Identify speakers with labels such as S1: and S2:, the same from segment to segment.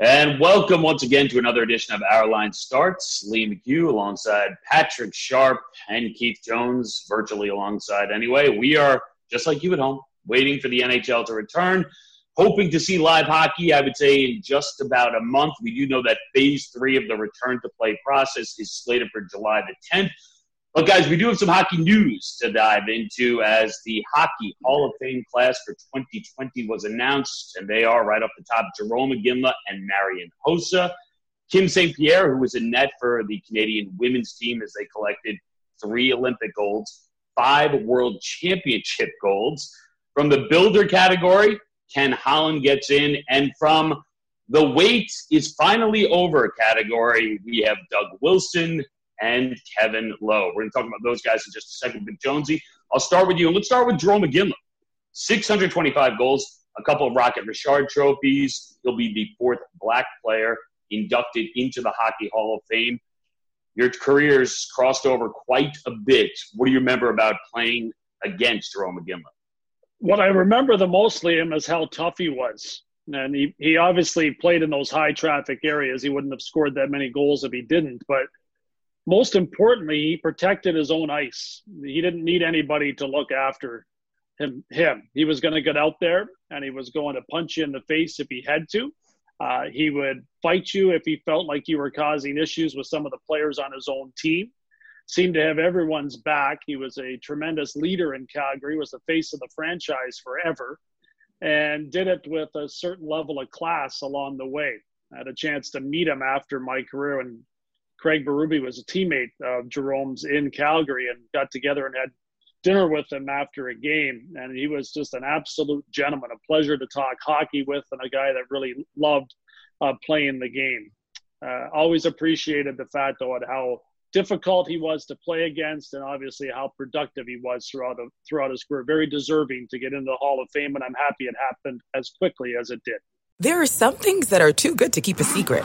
S1: And welcome once again to another edition of Our Line Starts. Liam McHugh alongside Patrick Sharp and Keith Jones, virtually alongside anyway. We are, just like you at home, waiting for the NHL to return, hoping to see live hockey, I would say, in just about a month. We do know that phase three of the return to play process is slated for July the 10th. But guys, we do have some hockey news to dive into as the Hockey Hall of Fame class for 2020 was announced, and they are right off the top Jarome Iginla and Marian Hossa. Kim St. Pierre, who was in net for the Canadian women's team as they collected three Olympic golds, five World Championship golds. From the builder category, Ken Holland gets in, and from the wait is finally over category, we have Doug Wilson, and Kevin Lowe. We're going to talk about those guys in just a second. But Jonesy, I'll start with you. And let's start with Jarome Iginla. 625 goals, a couple of Rocket Richard trophies. He'll be the fourth black player inducted into the Hockey Hall of Fame. Your career's crossed over quite a bit. What do you remember about playing against Jarome Iginla?
S2: What I remember the most, Liam, is how tough he was. And he, he obviously played in those high traffic areas. He wouldn't have scored that many goals if he didn't. But – most importantly, he protected his own ice. He didn't need anybody to look after him. Him. He was going to get out there and he was going to punch you in the face if he had to. Uh, he would fight you if he felt like you were causing issues with some of the players on his own team. Seemed to have everyone's back. He was a tremendous leader in Calgary. Was the face of the franchise forever, and did it with a certain level of class along the way. I had a chance to meet him after my career and Craig Berube was a teammate of Jarome's in Calgary and got together and had dinner with him after a game. And he was just an absolute gentleman, a pleasure to talk hockey with, and a guy that really loved uh, playing the game. Uh, always appreciated the fact, though, at how difficult he was to play against, and obviously how productive he was throughout a, throughout his career. Very deserving to get into the Hall of Fame, and I'm happy it happened as quickly as it did.
S3: There are some things that are too good to keep a secret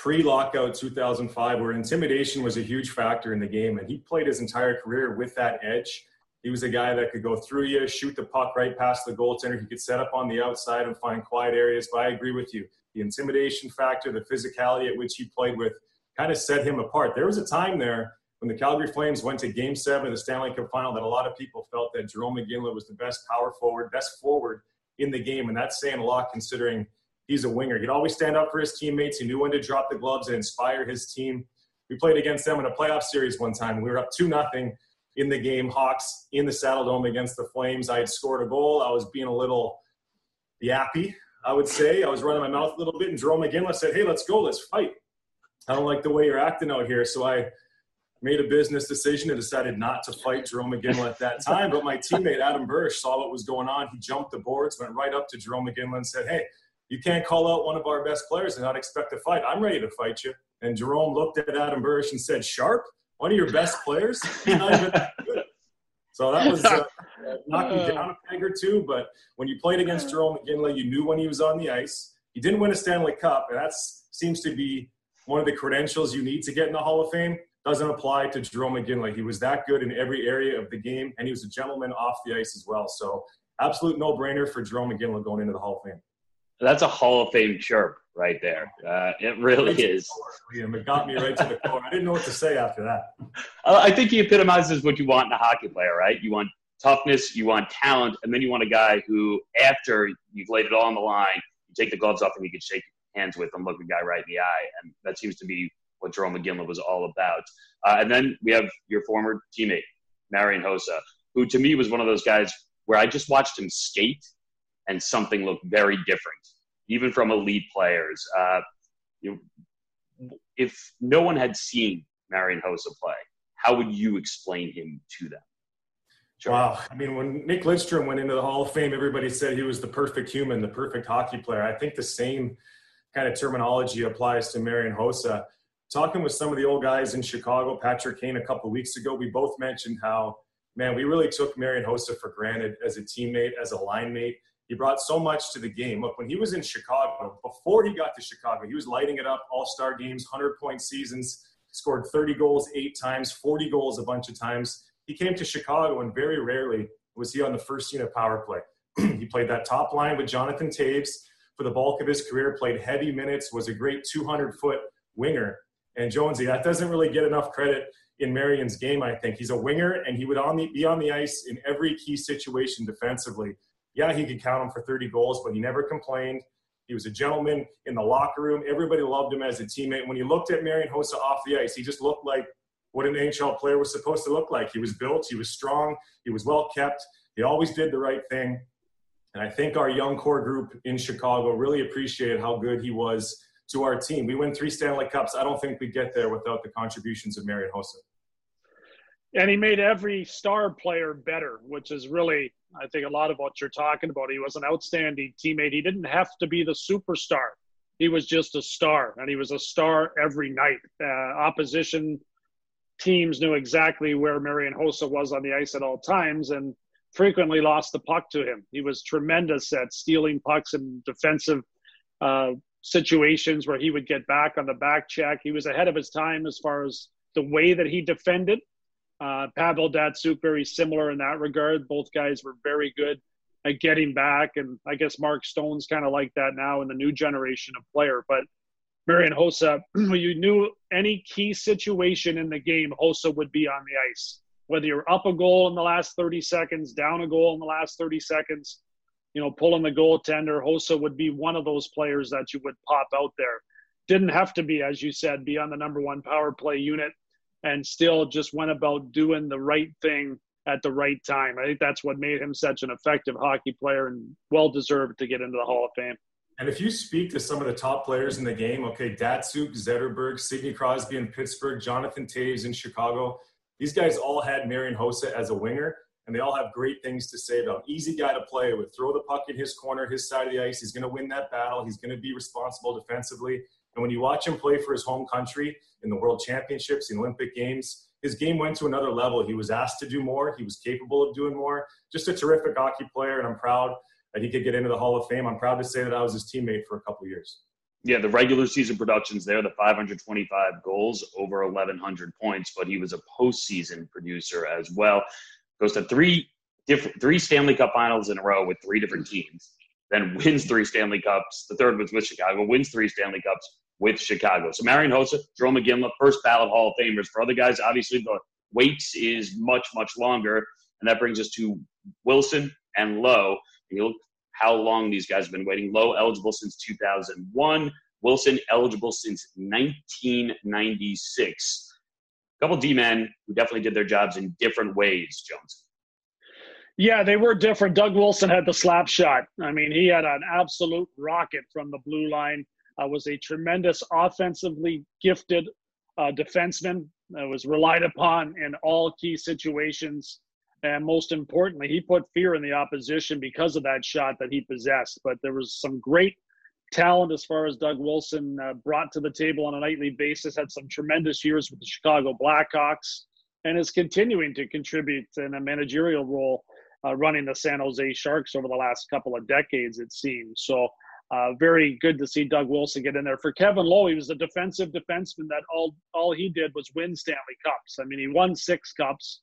S4: pre-lockout 2005 where intimidation was a huge factor in the game and he played his entire career with that edge. He was a guy that could go through you shoot the puck right past the goaltender. He could set up on the outside and find quiet areas but i agree with you. The intimidation factor the physicality at which he played with kind of set him apart. There was a time there when the calgary flames went to game seven of the stanley cup final that a lot of people felt that Jarome iginla was the best power forward best forward in the game and that's saying a lot considering – he's a winger. He'd always stand up for his teammates. He knew when to drop the gloves and inspire his team. We played against them in a playoff series one time. We were up 2 nothing in the game. Hawks in the Saddledome against the Flames. I had scored a goal. I was being a little yappy, I would say. I was running my mouth a little bit, and Jarome Iginla said, Hey, let's go. Let's fight. I don't like the way you're acting out here. So I made a business decision and decided not to fight Jarome Iginla at that time. But my teammate, Adam Burish, saw what was going on. He jumped the boards, went right up to Jarome Iginla and said, Hey, you can't call out one of our best players and not expect to fight. I'm ready to fight you. And Jarome looked at Adam Burish and said, Sharp, one of your best players? so that was uh, knocked me down a peg or two. But when you played against Jarome Iginla, you knew when he was on the ice. He didn't win a Stanley Cup, and that seems to be one of the credentials you need to get in the Hall of Fame. Doesn't apply to Jarome Iginla. He was that good in every area of the game, and he was a gentleman off the ice as well. So absolute no-brainer for Jarome Iginla going into the Hall of Fame.
S1: That's a Hall of Fame chirp right there. Uh, it really is.
S4: Liam, it got me right to the core. I didn't know what to say after that.
S1: Uh, I think he epitomizes what you want in a hockey player, right? You want toughness, you want talent, and then you want a guy who, after you've laid it all on the line, you take the gloves off and you can shake hands with and look the guy right in the eye. And that seems to be what Jarome Iginla was all about. Uh, and then we have your former teammate, Marian Hossa, who to me was one of those guys where I just watched him skate and something looked very different, even from elite players. Uh, you know, if no one had seen Marian Hossa play, how would you explain him to them?
S4: Wow. I mean, when Nick Lidstrom went into the Hall of Fame, everybody said he was the perfect human, the perfect hockey player. I think the same kind of terminology applies to Marian Hossa. Talking with some of the old guys in Chicago, Patrick Kane, a couple weeks ago, we both mentioned how, man, we really took Marian Hossa for granted as a teammate, as a line mate. He brought so much to the game. Look, when he was in Chicago, before he got to Chicago, he was lighting it up, all star games, 100 point seasons, scored 30 goals eight times, 40 goals a bunch of times. He came to Chicago, and very rarely was he on the first unit power play. he played that top line with Jonathan Toews for the bulk of his career, played heavy minutes, was a great 200 foot winger. And Jonesy, that doesn't really get enough credit in Marian's game, I think. He's a winger, and he would on the, be on the ice in every key situation defensively. Yeah, he could count him for 30 goals, but he never complained. He was a gentleman in the locker room. Everybody loved him as a teammate. When he looked at Marian Hossa off the ice, he just looked like what an NHL player was supposed to look like. He was built, he was strong, he was well kept, he always did the right thing. And I think our young core group in Chicago really appreciated how good he was to our team. We win three Stanley Cups. I don't think we get there without the contributions of Marian Hossa.
S2: And he made every star player better, which is really, I think, a lot of what you're talking about. He was an outstanding teammate. He didn't have to be the superstar. He was just a star, and he was a star every night. Uh, opposition teams knew exactly where Marian Hossa was on the ice at all times, and frequently lost the puck to him. He was tremendous at stealing pucks in defensive uh, situations where he would get back on the back check. He was ahead of his time as far as the way that he defended. Uh, Pavel Datsyuk, very similar in that regard. Both guys were very good at getting back, and I guess Mark Stone's kind of like that now in the new generation of player. But Marian Hossa, you knew any key situation in the game, Hossa would be on the ice whether you're up a goal in the last 30 seconds, down a goal in the last 30 seconds, you know, pulling the goaltender, Hossa would be one of those players that you would pop out there. Didn't have to be, as you said, be on the number one power play unit and still just went about doing the right thing at the right time. I think that's what made him such an effective hockey player and well deserved to get into the Hall of Fame.
S4: And if you speak to some of the top players in the game, okay, Datsyuk, Zetterberg, Sidney Crosby in Pittsburgh, Jonathan Toews in Chicago, these guys all had Marian Hossa as a winger, and they all have great things to say about him. Easy guy to play with. Throw the puck in his corner, his side of the ice. He's going to win that battle. He's going to be responsible defensively. And when you watch him play for his home country in the World Championships, the Olympic Games, his game went to another level. He was asked to do more. He was capable of doing more. Just a terrific hockey player, and I'm proud that he could get into the Hall of Fame. I'm proud to say that I was his teammate for a couple years
S1: yeah, the regular season productions there, the 525 goals, over 1,100 points, but he was a postseason producer as well. Goes to three different three Stanley Cup Finals in a row with three different teams. Then wins three Stanley Cups. The third was with Chicago. Wins three Stanley Cups with Chicago. So Marian Hossa, Jarome Iginla, first ballot Hall of Famers. For other guys, obviously the waits is much much longer, and that brings us to Wilson and Lowe. And you look how long these guys have been waiting. Lowe eligible since 2001. Wilson eligible since 1996. A couple D men who definitely did their jobs in different ways, Jones.
S2: Yeah, they were different. Doug Wilson had the slap shot. I mean, he had an absolute rocket from the blue line. Uh, was a tremendous offensively gifted uh, defenseman. That was relied upon in all key situations. And most importantly, he put fear in the opposition because of that shot that he possessed. But there was some great talent as far as Doug Wilson uh, brought to the table on a nightly basis, had some tremendous years with the Chicago Blackhawks, and is continuing to contribute in a managerial role uh, running the San Jose Sharks over the last couple of decades, it seems. So, uh, very good to see Doug Wilson get in there. For Kevin Lowe, he was a defensive defenseman that all all he did was win Stanley Cups. I mean, he won six cups.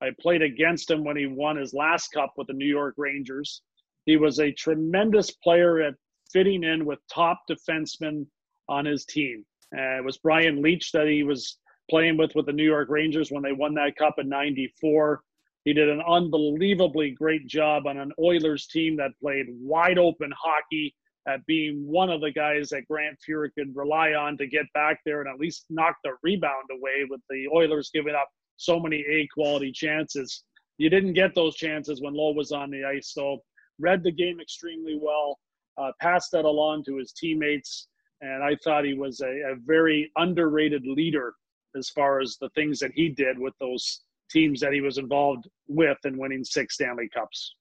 S2: I played against him when he won his last cup with the New York Rangers. He was a tremendous player at fitting in with top defensemen on his team. Uh, it was Brian Leetch that he was playing with with the New York Rangers when they won that cup in 94. He did an unbelievably great job on an Oilers team that played wide open hockey at being one of the guys that Grant Fuhr could rely on to get back there and at least knock the rebound away with the Oilers giving up so many A quality chances. You didn't get those chances when Lowe was on the ice. So read the game extremely well, uh, passed that along to his teammates, and I thought he was a, a very underrated leader as far as the things that he did with those teams that he was involved with in winning six Stanley Cups.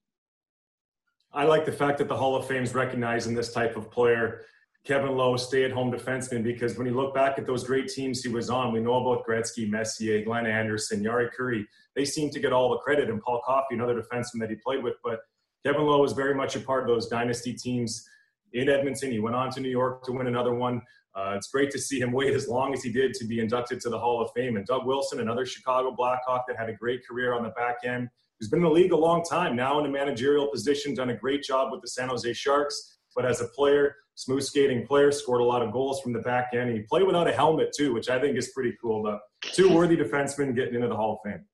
S4: I like the fact that the Hall of Fame is recognizing this type of player Kevin Lowe, stay-at-home defenseman, because when you look back at those great teams he was on, we know about Gretzky, Messier, Glenn Anderson, Jari Kurri. They seem to get all the credit, and Paul Coffey, another defenseman that he played with. But Kevin Lowe was very much a part of those dynasty teams in Edmonton. He went on to New York to win another one. Uh, it's great to see him wait as long as he did to be inducted to the Hall of Fame. And Doug Wilson, another Chicago Blackhawk that had a great career on the back end, who's been in the league a long time, now in a managerial position, done a great job with the San Jose Sharks. But as a player, smooth skating player, scored a lot of goals from the back end. And he played without a helmet too, which I think is pretty cool. But two worthy defensemen getting into the Hall of Fame.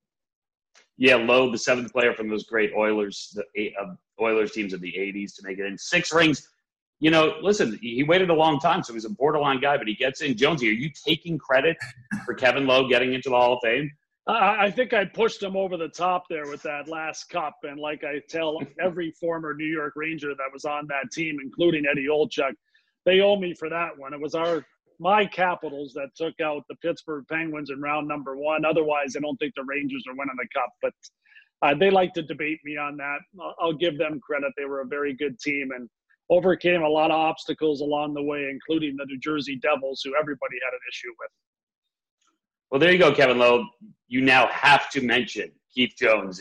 S1: Yeah, Lowe, the seventh player from those great Oilers, the eight, uh, Oilers teams of the '80s to make it in six rings. You know, listen, he waited a long time, so he's a borderline guy, but he gets in. Jonesy, are you taking credit for Kevin Lowe getting into the Hall of Fame?
S2: I think I pushed him over the top there with that last cup. And like I tell every former New York Ranger that was on that team, including Eddie Olczyk, they owe me for that one. It was our my Capitals that took out the Pittsburgh Penguins in round number one. Otherwise, I don't think the Rangers are winning the cup. But uh, they like to debate me on that. I'll, I'll give them credit. They were a very good team and overcame a lot of obstacles along the way, including the New Jersey Devils, who everybody had an issue with.
S1: Well, there you go, Kevin Lowe. You now have to mention Keith Jones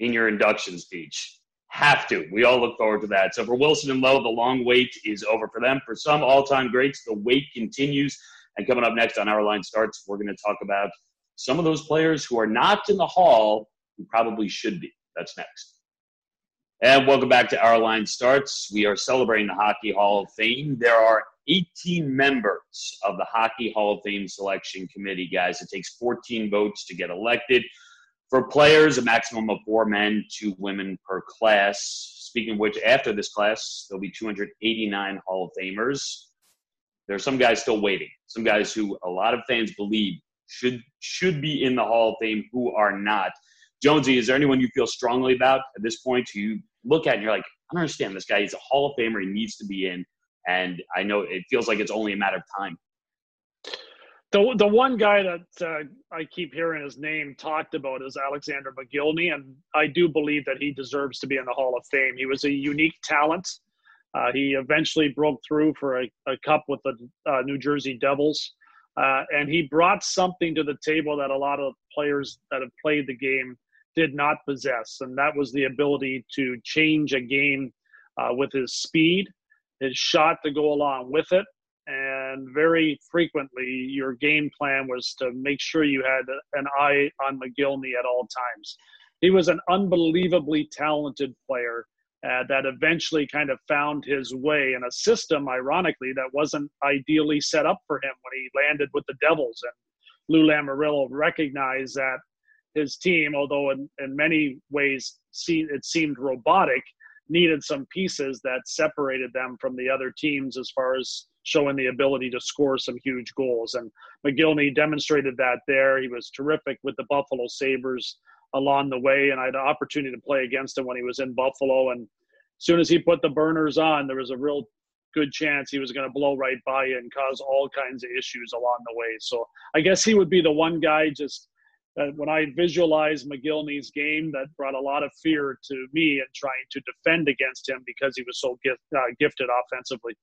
S1: in your induction speech. Have to. We all look forward to that. So for Wilson and Lowe, the long wait is over for them. For some all-time greats, the wait continues. And coming up next on Our Line Starts, we're going to talk about some of those players who are not in the Hall who probably should be. That's next. And welcome back to Our Line Starts. We are celebrating the Hockey Hall of Fame. There are 18 members of the Hockey Hall of Fame selection committee, guys. It takes 14 votes to get elected. For players, a maximum of four men, two women per class. Speaking of which, after this class, there'll be 289 Hall of Famers. There are some guys still waiting. Some guys who a lot of fans believe should should be in the Hall of Fame who are not. Jonesy, is there anyone you feel strongly about at this point who you look at and you're like, I don't understand this guy. He's a Hall of Famer. He needs to be in. And I know it feels like it's only a matter of time.
S2: The, the one guy that uh, I keep hearing his name talked about is Alexander Mogilny, and I do believe that he deserves to be in the Hall of Fame. He was a unique talent. Uh, he eventually broke through for a, a cup with the uh, New Jersey Devils, uh, and he brought something to the table that a lot of players that have played the game did not possess, and that was the ability to change a game uh, with his speed, his shot to go along with it, and very frequently your game plan was to make sure you had an eye on Mogilny at all times. He was an unbelievably talented player uh, that eventually kind of found his way in a system, ironically, that wasn't ideally set up for him when he landed with the Devils. And Lou Lamoriello recognized that his team, although in, in many ways see, it seemed robotic, needed some pieces that separated them from the other teams as far as showing the ability to score some huge goals. And Mogilny demonstrated that there. He was terrific with the Buffalo Sabres along the way, and I had an opportunity to play against him when he was in Buffalo. And as soon as he put the burners on, there was a real good chance he was going to blow right by you and cause all kinds of issues along the way. So I guess he would be the one guy just that when I visualized Mogilny's game, that brought a lot of fear to me in trying to defend against him because he was so gift, uh, gifted offensively.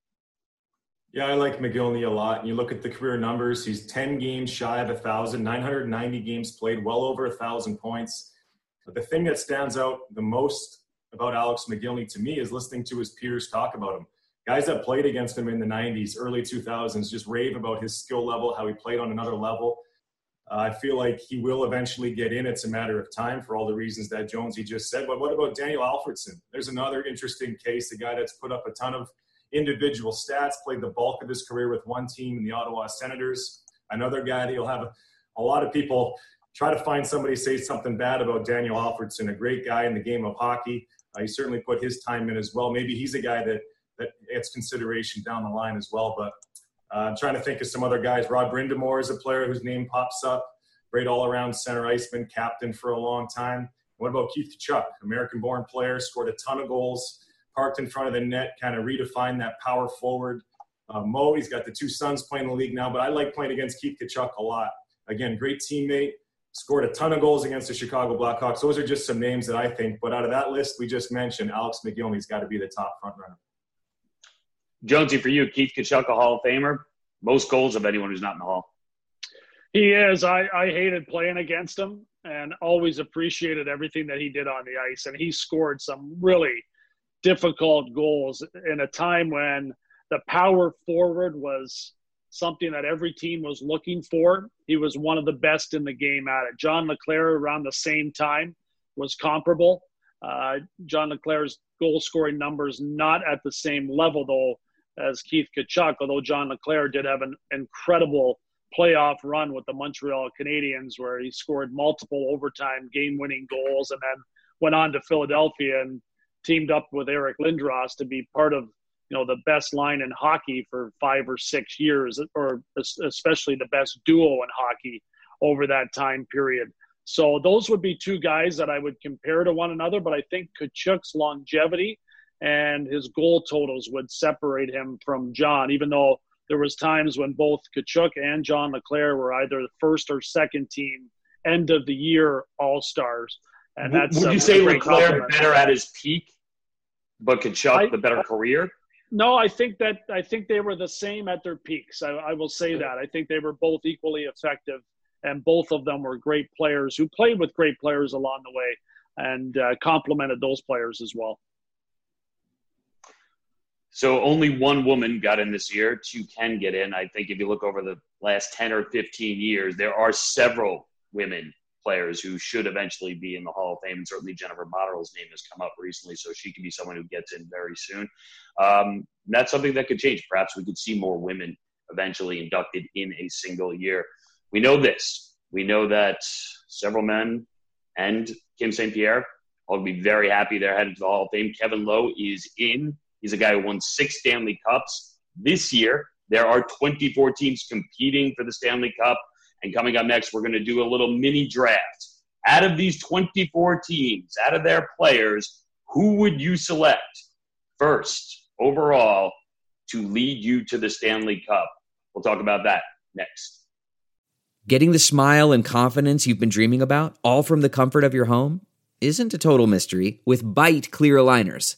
S4: Yeah, I like Mogilny a lot. And You look at the career numbers; he's 10 games shy of a thousand, 990 games played, well over a thousand points. But the thing that stands out the most about Alex Mogilny to me is listening to his peers talk about him. Guys that played against him in the 90s, early 2000s, just rave about his skill level, how he played on another level. I feel like he will eventually get in. It's a matter of time for all the reasons that Jonesy just said. But what about Daniel Alfredsson? There's another interesting case, a guy that's put up a ton of individual stats, played the bulk of his career with one team in the Ottawa Senators. Another guy that you'll have a, lot of people try to find somebody say something bad about Daniel Alfredsson, a great guy in the game of hockey. Uh, he certainly put his time in as well. Maybe he's a guy that that gets consideration down the line as well. But uh, I'm trying to think of some other guys. Rod Brind'Amour is a player whose name pops up. Great all-around center iceman, captain for a long time. What about Keith Tkachuk, American-born player, scored a ton of goals, parked in front of the net, kind of redefined that power forward. Uh, Mo, he's got the two sons playing the league now, but I like playing against Keith Tkachuk a lot. Again, great teammate, scored a ton of goals against the Chicago Blackhawks. Those are just some names that I think. But out of that list we just mentioned, Alex Mogilny's got to be the top front runner.
S1: Jonesy, for you, Keith Tkachuk, a Hall of Famer, most goals of anyone who's not in the Hall.
S2: He is. I, I hated playing against him and always appreciated everything that he did on the ice. And he scored some really difficult goals in a time when the power forward was something that every team was looking for. He was one of the best in the game at it. John LeClair, around the same time, was comparable. Uh, John LeClair's goal scoring numbers not at the same level, though, as Keith Tkachuk, although John LeClair did have an incredible playoff run with the Montreal Canadiens where he scored multiple overtime game winning goals and then went on to Philadelphia and teamed up with Eric Lindros to be part of you know the best line in hockey for five or six years or especially the best duo in hockey over that time period. So those would be two guys that I would compare to one another but I think Tkachuk's longevity and his goal totals would separate him from John even though there was times when both Tkachuk and John LeClair were either the first or second team end of the year all stars. And that's
S1: would you say LeClair better at his peak, but Tkachuk I, the better I, career?
S2: No, I think that I think they were the same at their peaks. I, I will say that. I think they were both equally effective, and both of them were great players who played with great players along the way and uh, complemented those players as well.
S1: So only one woman got in this year. Two can get in. I think if you look over the last 10 or 15 years, there are several women players who should eventually be in the Hall of Fame. And certainly Jennifer Botterill's name has come up recently, so she could be someone who gets in very soon. Um, that's something that could change. Perhaps we could see more women eventually inducted in a single year. We know this. We know that several men and Kim St. Pierre will be very happy they're headed to the Hall of Fame. Kevin Lowe is in He's a guy who won six Stanley Cups. This year, there are 24 teams competing for the Stanley Cup. And coming up next, we're going to do a little mini draft. Out of these 24 teams, out of their players, who would you select first overall to lead you to the Stanley Cup? We'll talk about that next.
S5: Getting the smile and confidence you've been dreaming about, all from the comfort of your home, isn't a total mystery with Byte clear aligners.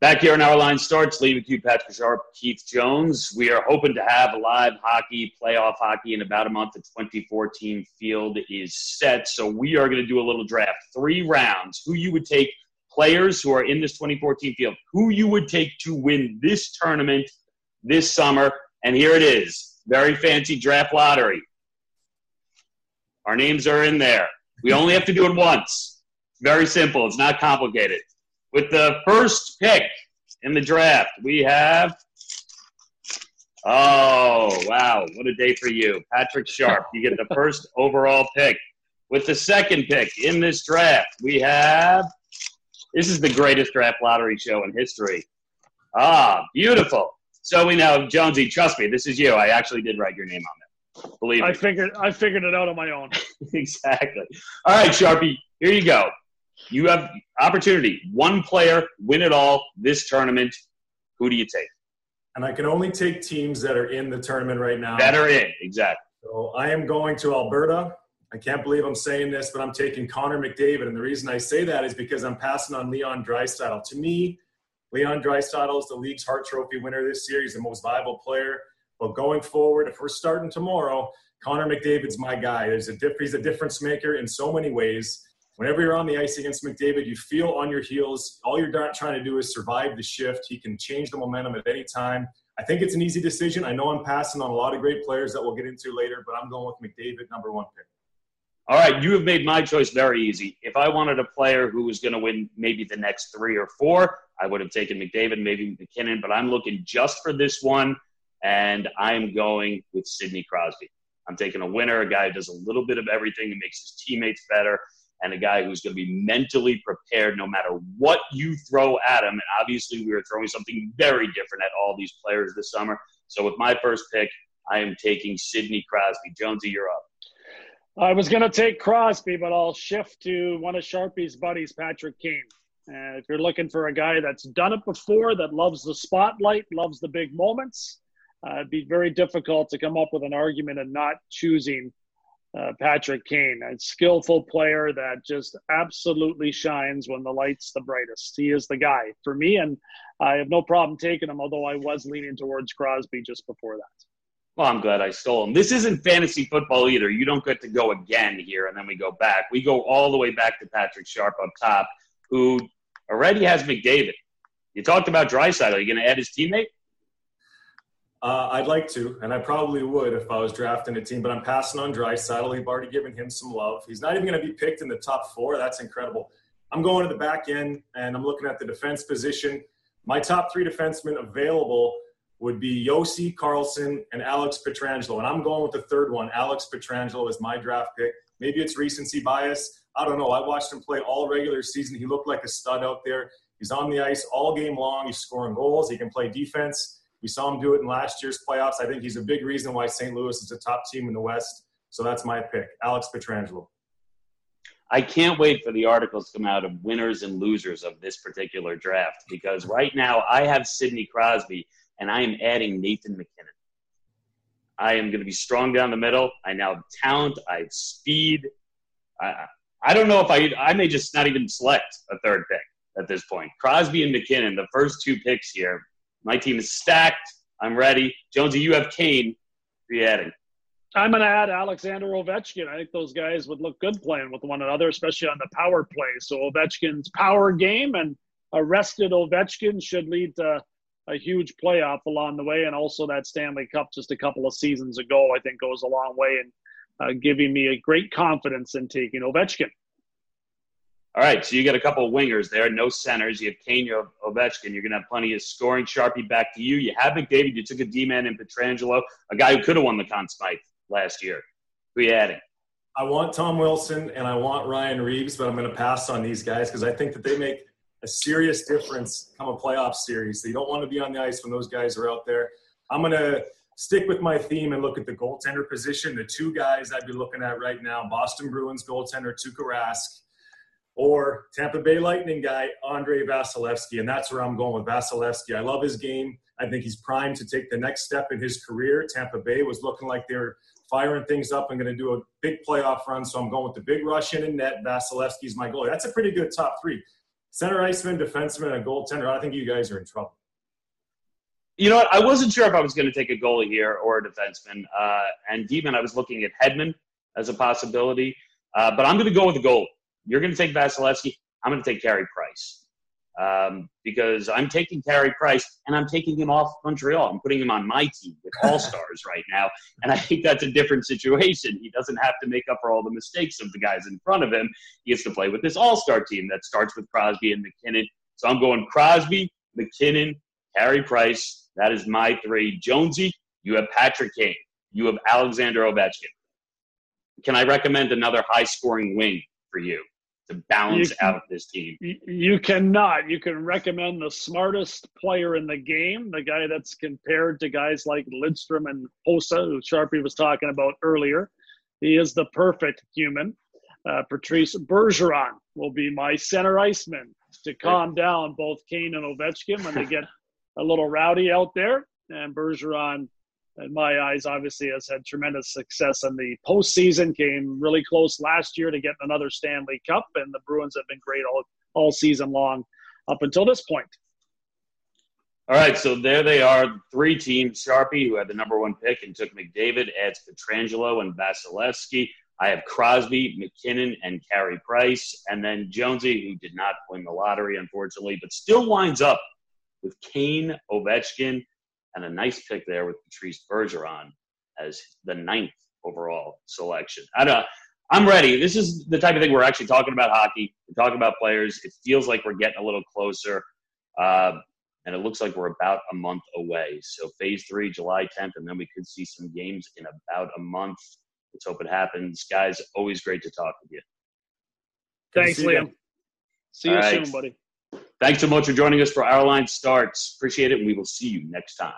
S1: Back here in our line starts, Liam McHugh, Patrick Sharp, Keith Jones. We are hoping to have live hockey, playoff hockey in about a month. The 2014 field is set. So we are going to do a little draft. Three rounds. Who you would take, players who are in this 2014 field, who you would take to win this tournament this summer. And here it is. Very fancy draft lottery. Our names are in there. We only have to do it once. Very simple. It's not complicated. With the first pick in the draft, we have. Oh, wow. What a day for you. Patrick Sharp. You get the first overall pick. With the second pick in this draft, we have. This is the greatest draft lottery show in history. Ah, beautiful. So we know, Jonesy, trust me, this is you. I actually did write your name on there. Believe me.
S2: I figured I figured it out on my own.
S1: exactly. All right, Sharpie, here you go. You have opportunity. One player, win it all this tournament. Who do you take?
S4: And I can only take teams that are in the tournament right now.
S1: That are in, exactly.
S4: So I am going to Alberta. I can't believe I'm saying this, but I'm taking Connor McDavid. And the reason I say that is because I'm passing on Leon Draisaitl. To me, Leon Draisaitl is the league's Hart Trophy winner this year. He's the most viable player. But going forward, if we're starting tomorrow, Connor McDavid's my guy. There's a diff- he's a difference maker in so many ways. Whenever you're on the ice against McDavid, you feel on your heels. All you're trying to do is survive the shift. He can change the momentum at any time. I think it's an easy decision. I know I'm passing on a lot of great players that we'll get into later, but I'm going with McDavid, number one pick.
S1: All right, you have made my choice very easy. If I wanted a player who was going to win maybe the next three or four, I would have taken McDavid, maybe MacKinnon, but I'm looking just for this one, and I'm going with Sidney Crosby. I'm taking a winner, a guy who does a little bit of everything and makes his teammates better, and a guy who's going to be mentally prepared no matter what you throw at him. And obviously, we are throwing something very different at all these players this summer. So with my first pick, I am taking Sidney Crosby. Jonesy, you're up.
S2: I was going to take Crosby, but I'll shift to one of Sharpie's buddies, Patrick Kane. And if you're looking for a guy that's done it before, that loves the spotlight, loves the big moments, uh, it'd be very difficult to come up with an argument and not choosing uh, Patrick Kane, a skillful player that just absolutely shines when the light's the brightest. He is the guy for me, and I have no problem taking him, although I was leaning towards Crosby just before that.
S1: Well, I'm glad I stole him. This isn't fantasy football either. You don't get to go again here and then we go back. We go all the way back to Patrick Sharp up top, who already has McDavid. You talked about Draisaitl. Are you going to add his teammate?
S4: Uh, I'd like to, and I probably would if I was drafting a team, but I'm passing on Draisaitl. We've already given him some love. He's not even going to be picked in the top four. That's incredible. I'm going to the back end, and I'm looking at the defense position. My top three defensemen available would be Josi Carlson and Alex Pietrangelo. And I'm going with the third one. Alex Pietrangelo is my draft pick. Maybe it's recency bias. I don't know. I watched him play all regular season. He looked like a stud out there. He's on the ice all game long. He's scoring goals. He can play defense. We saw him do it in last year's playoffs. I think he's a big reason why St. Louis is a top team in the West. So that's my pick, Alex Pietrangelo.
S1: I can't wait for the articles to come out of winners and losers of this particular draft because right now I have Sidney Crosby – and I am adding Nathan MacKinnon. I am going to be strong down the middle. I now have talent. I have speed. I, I don't know if I I may just not even select a third pick at this point. Crosby and MacKinnon, the first two picks here. My team is stacked. I'm ready. Jonesy, you have Kane. You adding?
S2: I'm going to add Alexander Ovechkin. I think those guys would look good playing with one another, especially on the power play. So Ovechkin's power game and arrested Ovechkin should lead to a huge playoff along the way, and also that Stanley Cup just a couple of seasons ago, I think goes a long way in uh, giving me a great confidence in taking Ovechkin.
S1: All right, so you get a couple of wingers there, no centers. You have Kane, you have Ovechkin. You're going to have plenty of scoring. Sharpie back to you. You have McDavid. You took a D-man in Pietrangelo, a guy who could have won the Conn Smythe last year. Who are you adding?
S4: I want Tom Wilson and I want Ryan Reaves, but I'm going to pass on these guys because I think that they make – a serious difference come a playoff series. You don't want to be on the ice when those guys are out there. I'm going to stick with my theme and look at the goaltender position. The two guys I'd be looking at right now Boston Bruins goaltender Tuukka Rask or Tampa Bay Lightning guy Andrei Vasilevskiy. And that's where I'm going with Vasilevskiy. I love his game. I think he's primed to take the next step in his career. Tampa Bay was looking like they're firing things up and going to do a big playoff run. So I'm going with the big Russian and net. Vasilevskiy's my goalie. That's a pretty good top three center iceman, defenseman, and goaltender. I think you guys are in trouble.
S1: You know what? I wasn't sure if I was going to take a goalie here or a defenseman. Uh, and Demon, I was looking at Hedman as a possibility. Uh, but I'm going to go with the goal. You're going to take Vasilevskiy. I'm going to take Carey Price um, because I'm taking Carey Price and I'm taking him off Montreal. I'm putting him on my team with all stars right now. And I think that's a different situation. He doesn't have to make up for all the mistakes of the guys in front of him. He gets to play with this all star team that starts with Crosby and MacKinnon. So I'm going Crosby, MacKinnon, Carey Price. That is my three. Jonesy, you have Patrick Kane. You have Alexander Ovechkin. Can I recommend another high scoring wing for you? To balance can, out this team.
S2: You cannot. You can recommend the smartest player in the game, the guy that's compared to guys like Lidstrom and Hossa, who Sharpie was talking about earlier. He is the perfect human. Uh, Patrice Bergeron will be my center iceman to calm down both Kane and Ovechkin when they get a little rowdy out there. And Bergeron in my eyes, obviously has had tremendous success in the postseason. Came really close last year to getting another Stanley Cup, and the Bruins have been great all all season long up until this point.
S1: All right, so there they are, three teams. Sharpie, who had the number one pick and took McDavid, adds Pietrangelo and Vasilevskiy. I have Crosby, MacKinnon, and Carey Price. And then Jonesy, who did not win the lottery, unfortunately, but still winds up with Kane, Ovechkin, and a nice pick there with Patrice Bergeron as the ninth overall selection. I don't, I'm ready. This is the type of thing we're actually talking about hockey. We're talking about players. It feels like we're getting a little closer. Uh, and it looks like we're about a month away. So phase three, July 10th, and then we could see some games in about a month. Let's hope it happens. Guys, always great to talk with you.
S2: Thanks, see Liam. You. See you right. soon, buddy.
S1: Thanks so much for joining us for Our Line Starts. Appreciate it, and we will see you next time.